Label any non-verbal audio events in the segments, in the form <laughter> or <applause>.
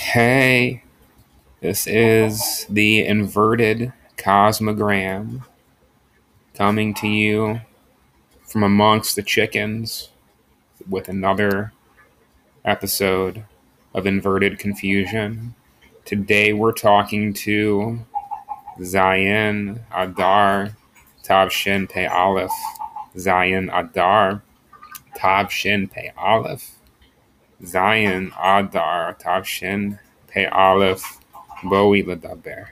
Hey, this is the inverted cosmogram coming to you from amongst the chickens with another episode of Inverted Confusion. Today we're talking to Zayin Adar Tav Shin Pe Aleph. Zayin Adar Tav Shin Pe Aleph. Zayin Adar Tav Shin Pe Aleph Bowie Ladaber.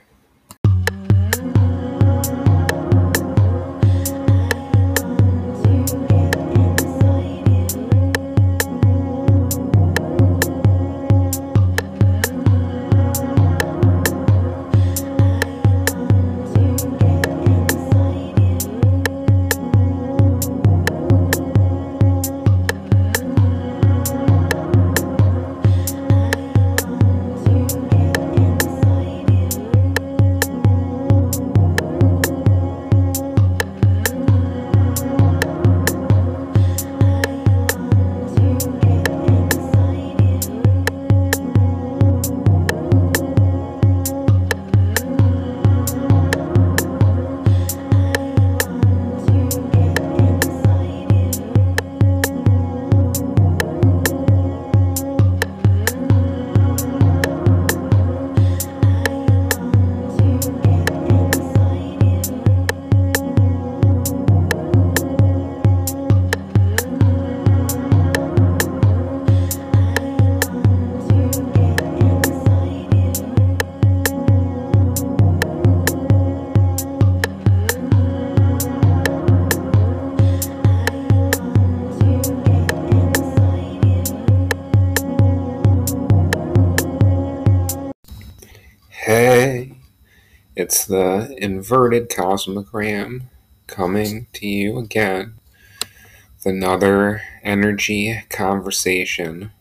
It's the inverted cosmogram coming to you again with another energy conversation.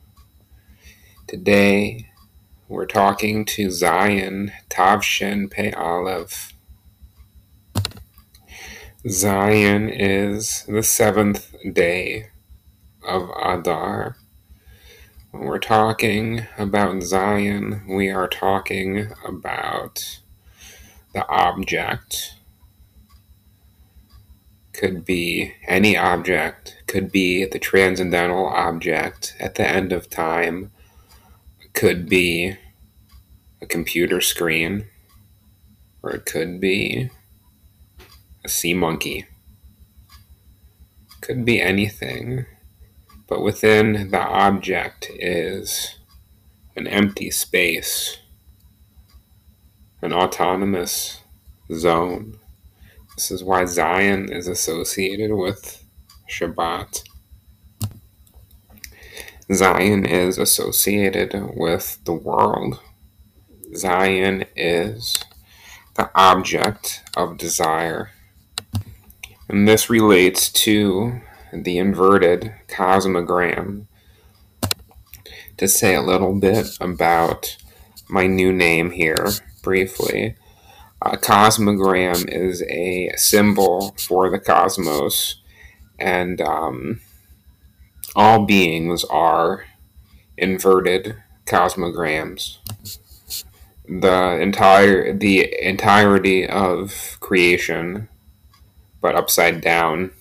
Today we're talking to Zayin Tavshin Pe Aleph. Zayin is the seventh day of Adar. When we're talking about Zayin, we are talking about the object. Could be any object, could be the transcendental object at the end of time, could be a computer screen, or it could be a sea monkey. Could be anything, but within the object is an empty space, an autonomous zone. This is why Zayin is associated with Shabbat. Zayin is associated with the world. Zayin is the object of desire. And this relates to the inverted cosmogram. To say a little bit about my new name here, briefly, a cosmogram is a symbol for the cosmos, and um, all beings are inverted cosmograms. The entire the entirety of creation, but upside down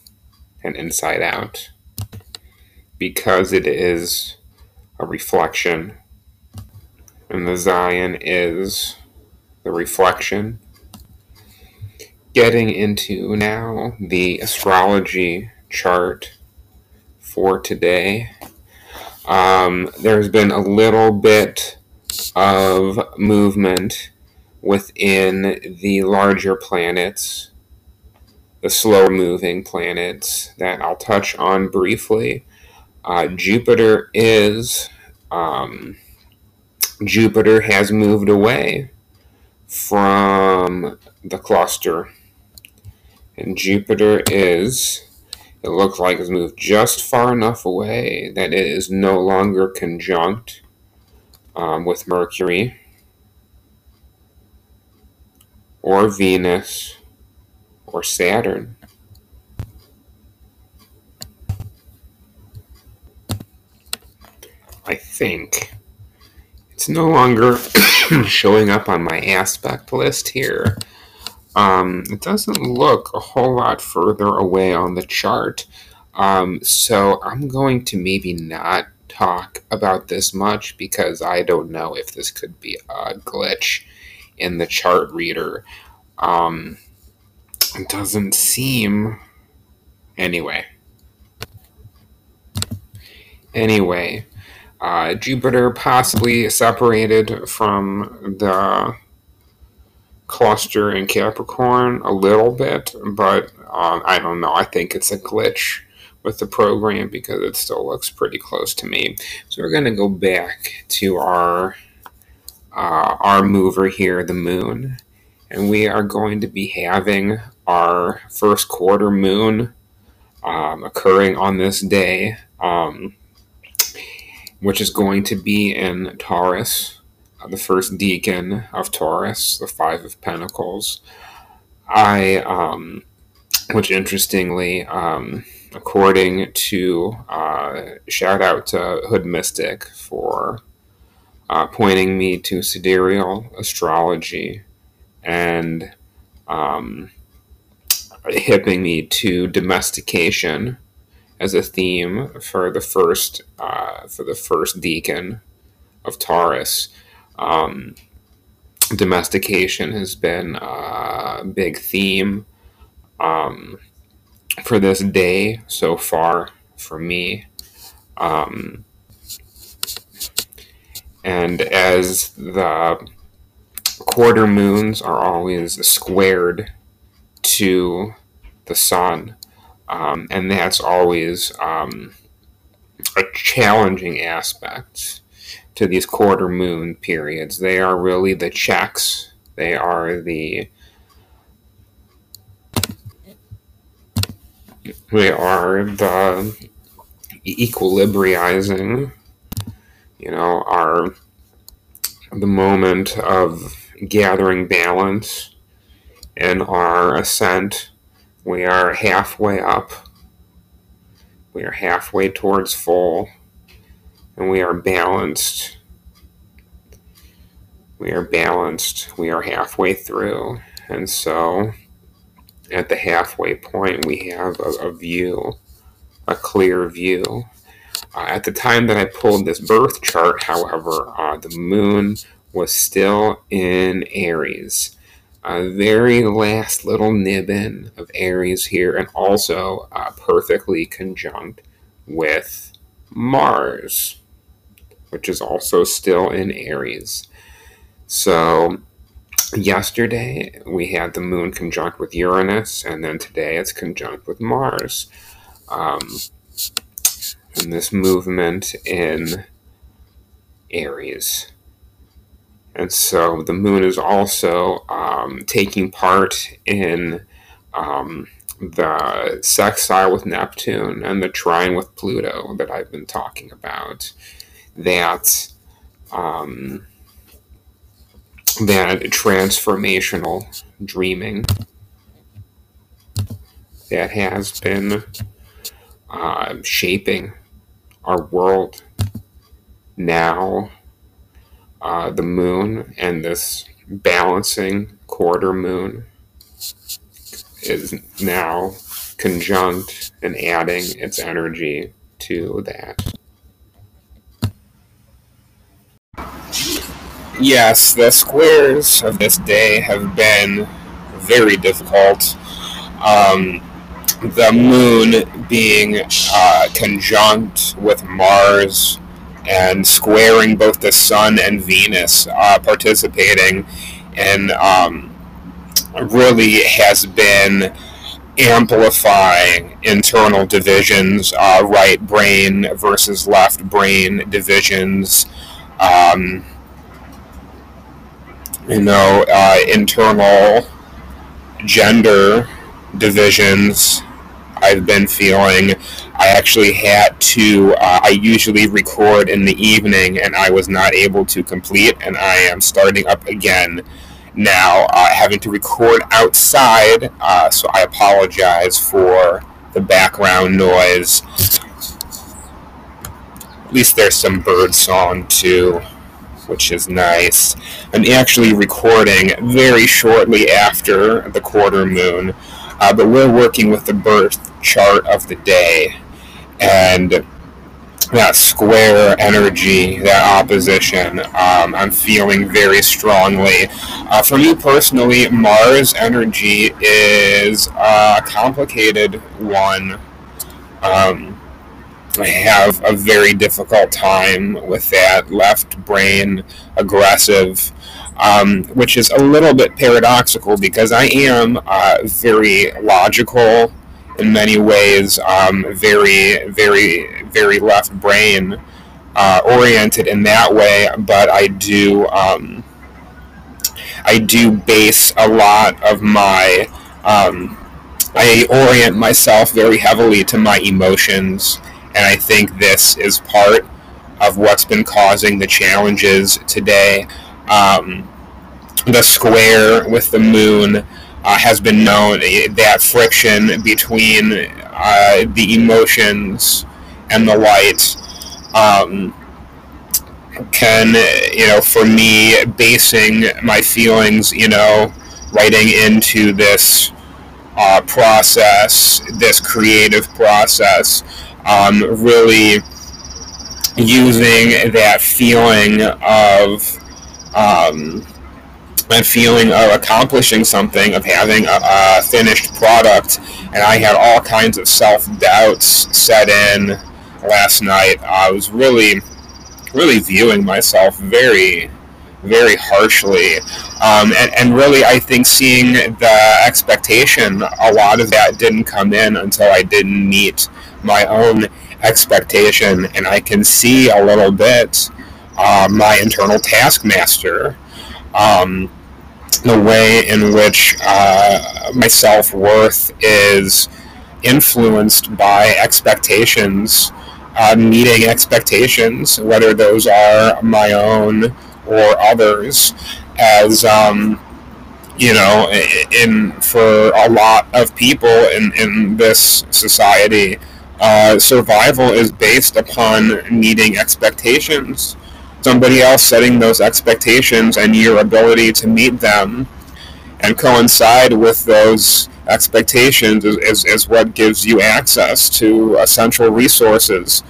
and inside out, because it is a reflection, and the Zayin is the reflection. Getting into now the astrology chart for today. Um, there's been a little bit of movement within the larger planets, the slower moving planets that I'll touch on briefly. Uh, Jupiter is, um, Jupiter has moved away from the cluster, and Jupiter is it looks like it's moved just far enough away that it is no longer conjunct um, with Mercury or Venus or Saturn. I think it's it's no longer <laughs> showing up on my aspect list here. Um, it doesn't look a whole lot further away on the chart. Um, so I'm going to maybe not talk about this much because I don't know if this could be a glitch in the chart reader. Um, it doesn't seem. Anyway. Anyway, uh, Jupiter possibly separated from the cluster in Capricorn a little bit, but um, I don't know. I think it's a glitch with the program because it still looks pretty close to me. So we're going to go back to our uh, our mover here, the moon, and we are going to be having our first quarter moon um, occurring on this day, um, which is going to be in Taurus, uh, the first decan of Taurus, the Five of Pentacles. I, um, which interestingly, um, according to uh, shout out to Hood Mystic for uh, pointing me to sidereal astrology and um, hipping me to domestication as a theme for the first uh, for the first decan of Taurus. Um, domestication has been a big theme. Um, for this day so far for me. Um, and as the quarter moons are always squared to the sun, um, and that's always um, a challenging aspect to these quarter moon periods. They are really the checks, they are the We are the equilibrizing, you know, our the moment of gathering balance and our ascent. We are halfway up. We are halfway towards full. And we are balanced. We are balanced. We are halfway through. And so at the halfway point, we have a, a view, a clear view. Uh, at the time that I pulled this birth chart, however, uh, the moon was still in Aries. A very last little nibbin of Aries here, and also uh, perfectly conjunct with Mars, which is also still in Aries. So yesterday we had the moon conjunct with Uranus, and then today it's conjunct with Mars. Um, and this movement in Aries. And so the moon is also um, taking part in um, the sextile with Neptune and the trine with Pluto that I've been talking about. That um, that transformational dreaming that has been uh, shaping our world now uh, the moon and this balancing quarter moon is now conjunct and adding its energy to that yes, the squares of this day have been very difficult. Um, the moon being uh, conjunct with Mars and squaring both the sun and Venus, uh, participating in um, really has been amplifying internal divisions, uh, right brain versus left brain divisions. Um, you know, uh, internal gender divisions I've been feeling. I actually had to, uh, I usually record in the evening and I was not able to complete, and I am starting up again now, uh, having to record outside, uh, so I apologize for the background noise. At least there's some bird song too which is nice. I'm actually recording very shortly after the quarter moon, uh, but we're working with the birth chart of the day, and that square energy, that opposition, um, I'm feeling very strongly. Uh, for me personally, Mars energy is a complicated one. Um, I have a very difficult time with that left brain aggressive, um, which is a little bit paradoxical because I am uh, very logical in many ways, um, very, very, very left brain uh, oriented in that way, but I do. Um, I do base a lot of my um, I orient myself very heavily to my emotions and I think this is part of what's been causing the challenges today. Um, the square with the moon uh, has been known that friction between uh, the emotions and the light um, can, you know, for me, basing my feelings, you know, writing into this uh, process, this creative process, um, really using that feeling of um, that feeling of accomplishing something, of having a, a finished product, and I had all kinds of self doubts set in last night. I was really, really viewing myself very, very harshly. Um, and, and really, I think seeing the expectation, a lot of that didn't come in until I didn't meet my own expectation, and I can see a little bit uh, my internal taskmaster. Um, the way in which uh, my self worth is influenced by expectations, uh, meeting expectations, whether those are my own or others, as um, you know, in for a lot of people in, in this society, uh, survival is based upon meeting expectations. Somebody else setting those expectations and your ability to meet them and coincide with those expectations is, is, is what gives you access to essential resources.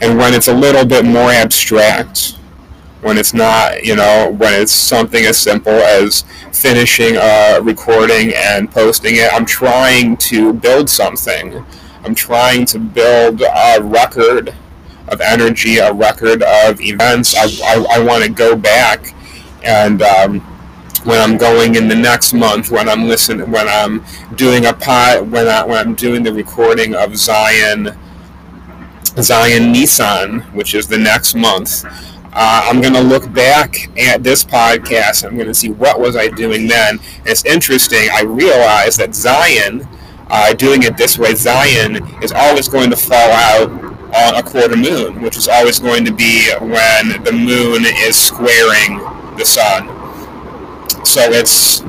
And when it's a little bit more abstract, when it's not, you know, when it's something as simple as finishing a recording and posting it. I'm trying to build something. I'm trying to build a record of energy, a record of events. I, I, I want to go back and um, when I'm going in the next month, when I'm listening, when I'm doing a pod, when I when I'm doing the recording of Zayin, Zayin Nissan, which is the next month. Uh, I'm going to look back at this podcast. I'm going to see what was I doing then. And it's interesting. I realized that Zayin, uh, doing it this way, Zayin is always going to fall out on a quarter moon, which is always going to be when the moon is squaring the sun. So it's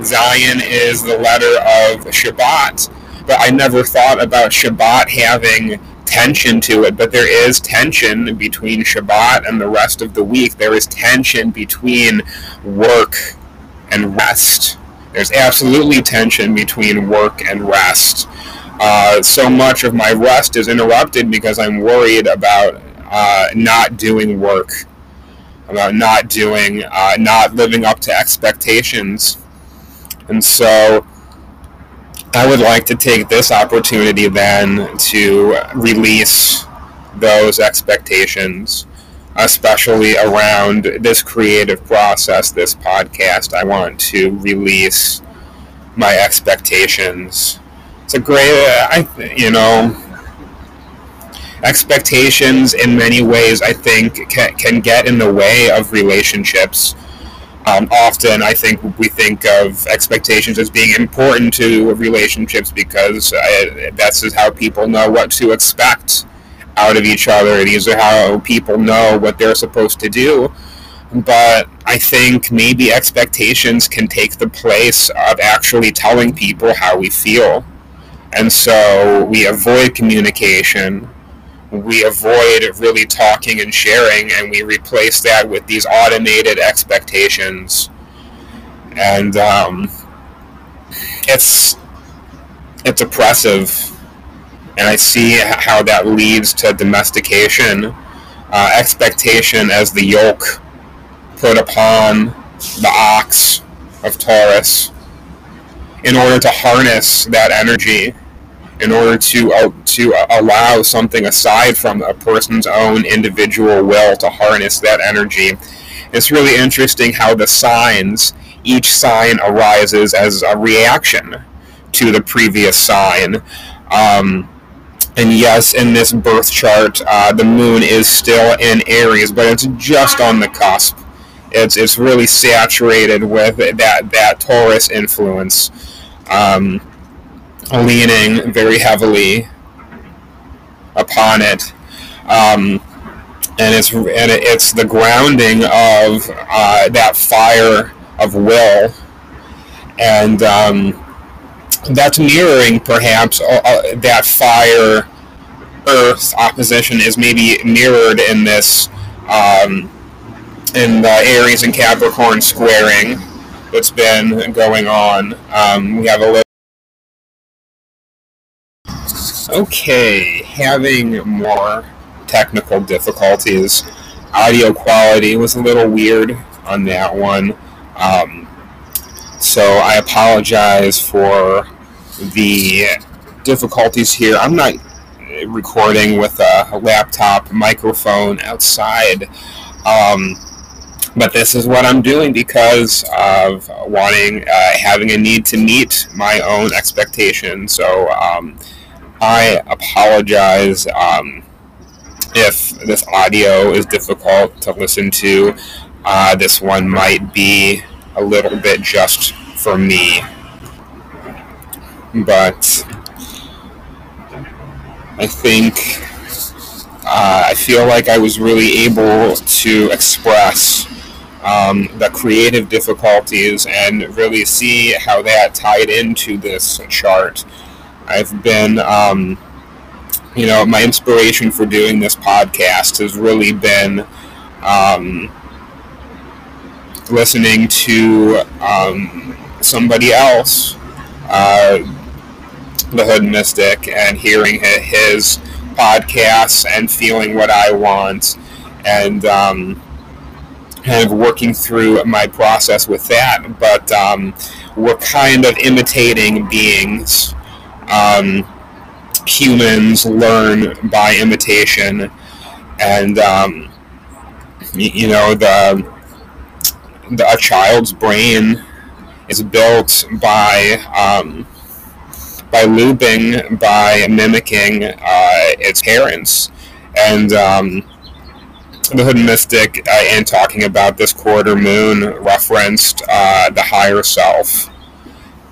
Zayin is the letter of Shabbat, but I never thought about Shabbat having tension to it, but there is tension between Shabbat and the rest of the week. There is tension between work and rest. There's absolutely tension between work and rest. Uh, so much of my rest is interrupted because I'm worried about uh, not doing work, about not doing, uh, not living up to expectations. And so I would like to take this opportunity then to release those expectations, especially around this creative process, this podcast. I want to release my expectations. It's a great, I, you know, expectations in many ways, I think, can, can get in the way of relationships um, often, I think we think of expectations as being important to relationships because uh, that's how people know what to expect out of each other. These are how people know what they're supposed to do. But I think maybe expectations can take the place of actually telling people how we feel. And so we avoid communication we avoid really talking and sharing, and we replace that with these automated expectations. And um, it's it's oppressive, and I see how that leads to domestication, uh, expectation as the yoke put upon the ox of Taurus in order to harness that energy in order to uh, to allow something aside from a person's own individual will to harness that energy. It's really interesting how the signs, each sign arises as a reaction to the previous sign. Um, and yes, in this birth chart, uh, the moon is still in Aries, but it's just on the cusp. It's, it's really saturated with that, that Taurus influence. Um, leaning very heavily upon it. Um, and it's and it's the grounding of uh, that fire of will, and um, that's mirroring perhaps uh, uh, that fire earth opposition is maybe mirrored in this um, in the Aries and Capricorn squaring that's been going on. Um, we have a little Okay, having more technical difficulties. Audio quality was a little weird on that one. Um, so I apologize for the difficulties here. I'm not recording with a laptop microphone outside. Um, but this is what I'm doing because of wanting, uh, having a need to meet my own expectations. So, um, I apologize um, if this audio is difficult to listen to. Uh, this one might be a little bit just for me. But I think uh, I feel like I was really able to express um, the creative difficulties and really see how that tied into this chart. I've been, um, you know, my inspiration for doing this podcast has really been um, listening to um, somebody else, uh, the Hood Mystic, and hearing his podcasts and feeling what I want, and um, kind of working through my process with that. But um, we're kind of imitating beings um, humans learn by imitation, and um, you know the, the a child's brain is built by um, by looping, by mimicking uh, its parents, and um, the Hood Mystic, uh, in talking about this quarter moon, referenced uh, the higher self,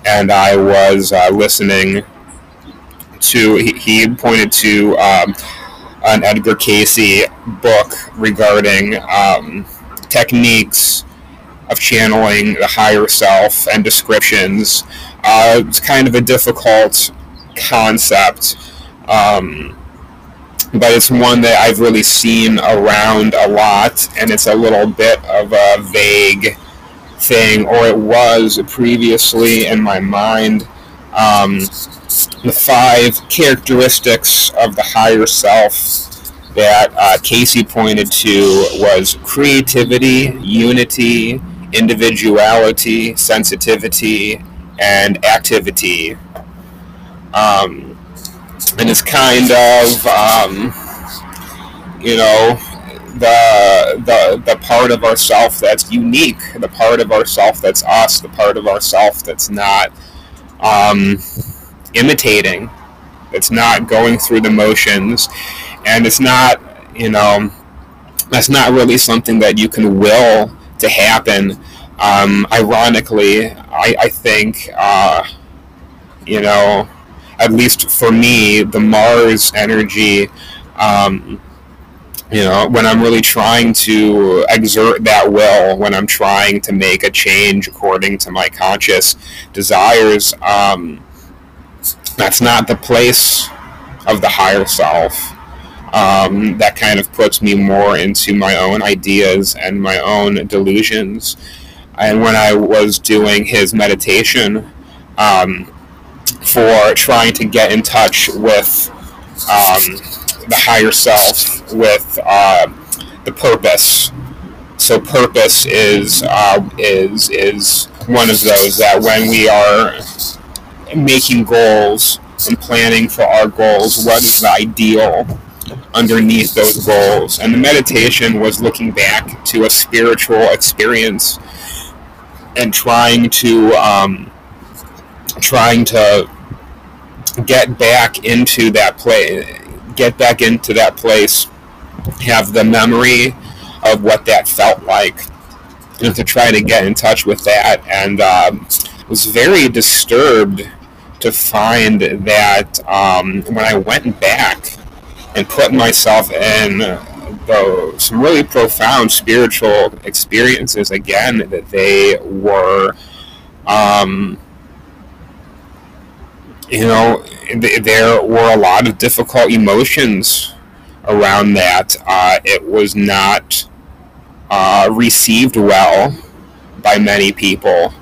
and I was uh, listening to he, he pointed to um, an Edgar Cayce book regarding um, techniques of channeling the higher self and descriptions. Uh, it's kind of a difficult concept, um, but it's one that I've really seen around a lot, and it's a little bit of a vague thing, or it was previously in my mind. Um, the five characteristics of the higher self that uh, Cayce pointed to was creativity, unity, individuality, sensitivity, and activity. Um, and it's kind of, um, you know, the, the, the part of ourself that's unique, the part of ourself that's us, the part of ourself that's not um, imitating. It's not going through the motions, and it's not, you know, that's not really something that you can will to happen. Um, ironically, I, I think, uh, you know, at least for me, the Mars energy, um, you know, when I'm really trying to exert that will, when I'm trying to make a change according to my conscious desires, um, that's not the place of the higher self. Um, that kind of puts me more into my own ideas and my own delusions. And when I was doing his meditation um, for trying to get in touch with um, the higher self, with uh, the purpose. So purpose is uh, is is one of those that when we are making goals and planning for our goals, what is the ideal underneath those goals? And the meditation was looking back to a spiritual experience and trying to um, trying to get back into that place, get back into that place, have the memory of what that felt like, and to try to get in touch with that. And um, was very disturbed to find that um, when I went back and put myself in the, some really profound spiritual experiences again, that they were. Um, you know, there were a lot of difficult emotions around that. Uh, it was not uh, received well by many people,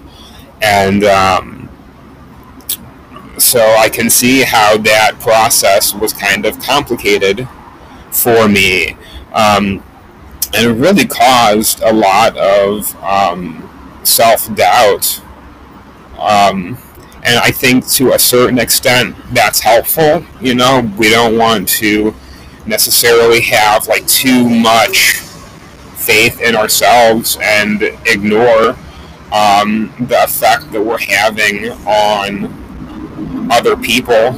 and um, so I can see how that process was kind of complicated for me, um, and it really caused a lot of um, self doubt. Um, and I think to a certain extent that's helpful. You know, we don't want to necessarily have like too much faith in ourselves and ignore um, the effect that we're having on other people.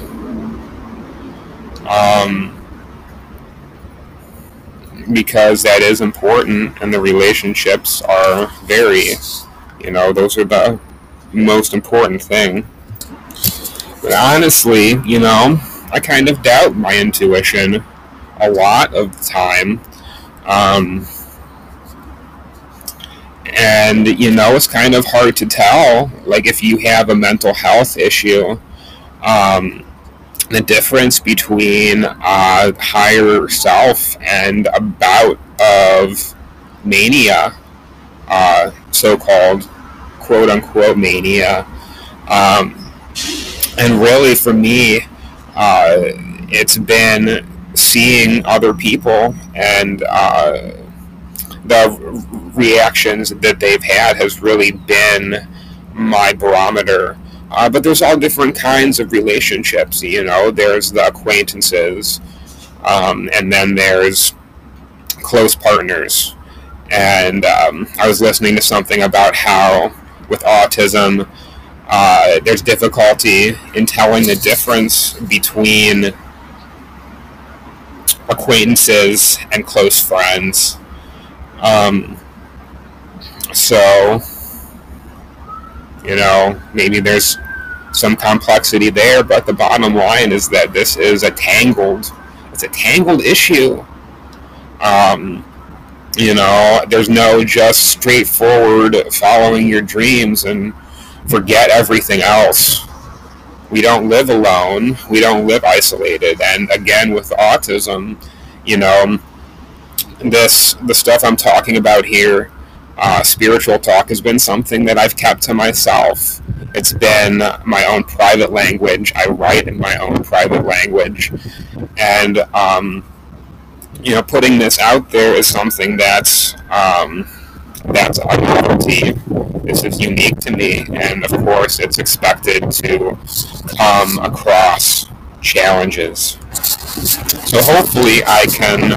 Um, because that is important and the relationships are very, you know, those are the most important thing. But honestly, you know, I kind of doubt my intuition a lot of the time. Um, and, you know, it's kind of hard to tell, like, if you have a mental health issue, um, the difference between uh, higher self and a bout of mania, uh, so called quote unquote mania. Um, and really, for me, uh, it's been seeing other people and uh, the reactions that they've had has really been my barometer. Uh, but there's all different kinds of relationships. You know, there's the acquaintances, um, and then there's close partners. And um, I was listening to something about how with autism, uh, there's difficulty in telling the difference between acquaintances and close friends. Um, so, you know, maybe there's some complexity there, but the bottom line is that this is a tangled, it's a tangled issue. Um, you know, there's no just straightforward following your dreams and forget everything else. We don't live alone. We don't live isolated. And again, with autism, you know, this the stuff I'm talking about here, uh, spiritual talk has been something that I've kept to myself. It's been my own private language. I write in my own private language, and um, you know, putting this out there is something that's um, that's a novelty. This is unique to me, and of course, it's expected to come across challenges. So hopefully, I can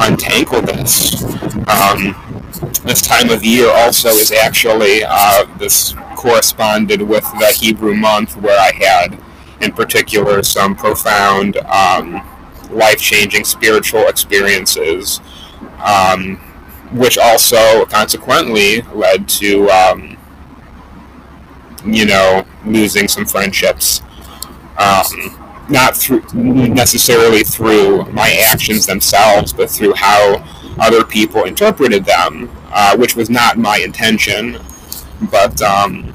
untangle this. Um, this time of year also is actually uh, this corresponded with the Hebrew month, where I had, in particular, some profound. Um, life-changing spiritual experiences, um, which also consequently led to, um, you know, losing some friendships. Um, not through necessarily through my actions themselves, but through how other people interpreted them, uh, which was not my intention. But um,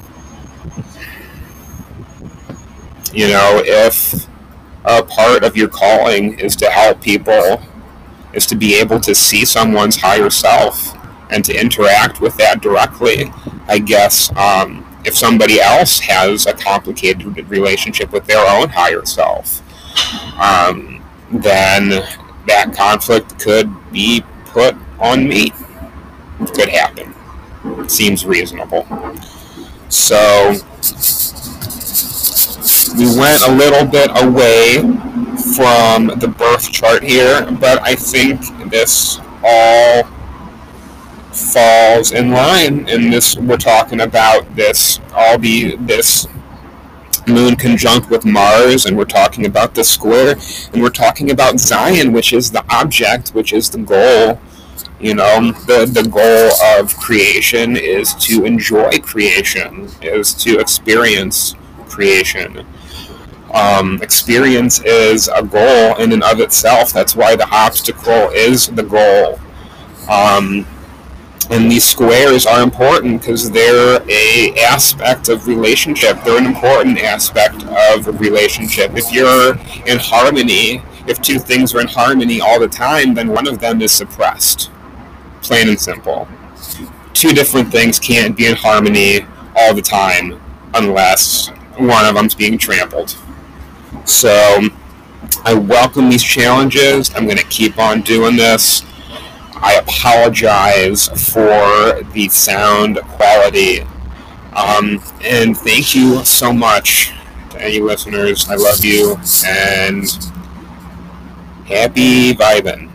you know, if a part of your calling is to help people, is to be able to see someone's higher self and to interact with that directly. I guess um, if somebody else has a complicated relationship with their own higher self, um, then that conflict could be put on me. Could happen. Seems reasonable. So we went a little bit away from the birth chart here, but I think this all falls in line in this we're talking about this all the this moon conjunct with Mars and we're talking about the square and we're talking about Zayin which is the object which is the goal you know the the goal of creation is to enjoy creation is to experience creation um, experience is a goal in and of itself. That's why the obstacle is the goal. Um, and these squares are important because they're a aspect of relationship. They're an important aspect of relationship. If you're in harmony, if two things are in harmony all the time, then one of them is suppressed. Plain and simple. Two different things can't be in harmony all the time unless one of them's being trampled. So I welcome these challenges. I'm going to keep on doing this. I apologize for the sound quality. Um, and thank you so much to any listeners. I love you and happy vibing.